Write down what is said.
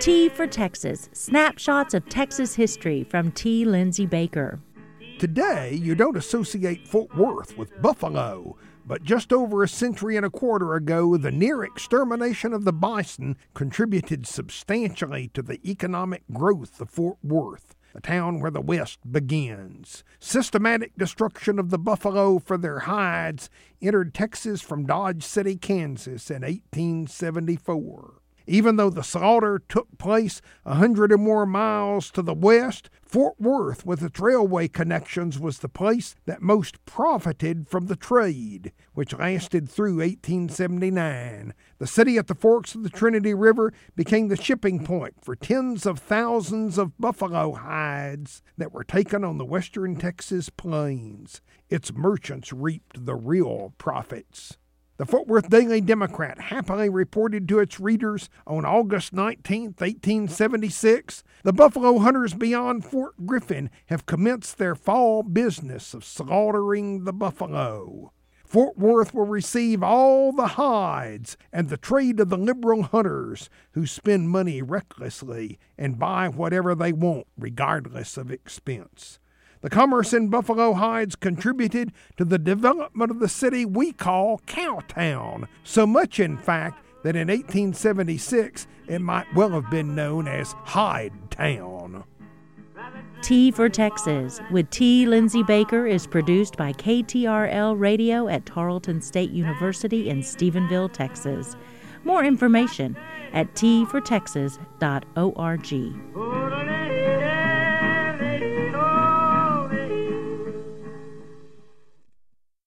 T for Texas Snapshots of Texas History from T. Lindsay Baker. Today, you don't associate Fort Worth with buffalo, but just over a century and a quarter ago, the near extermination of the bison contributed substantially to the economic growth of Fort Worth the town where the West begins. Systematic destruction of the buffalo for their hides entered Texas from Dodge City, Kansas in 1874. Even though the slaughter took place a hundred or more miles to the west, Fort Worth, with its railway connections, was the place that most profited from the trade, which lasted through 1879. The city at the forks of the Trinity River became the shipping point for tens of thousands of buffalo hides that were taken on the western Texas plains. Its merchants reaped the real profits. The Fort Worth Daily Democrat happily reported to its readers on August 19, 1876, the buffalo hunters beyond Fort Griffin have commenced their fall business of slaughtering the buffalo. Fort Worth will receive all the hides and the trade of the liberal hunters who spend money recklessly and buy whatever they want, regardless of expense. The commerce in buffalo hides contributed to the development of the city we call Cowtown, so much, in fact, that in 1876 it might well have been known as Hide Town. T for Texas with T. Lindsay Baker is produced by KTRL Radio at Tarleton State University in Stephenville, Texas. More information at tfortexas.org.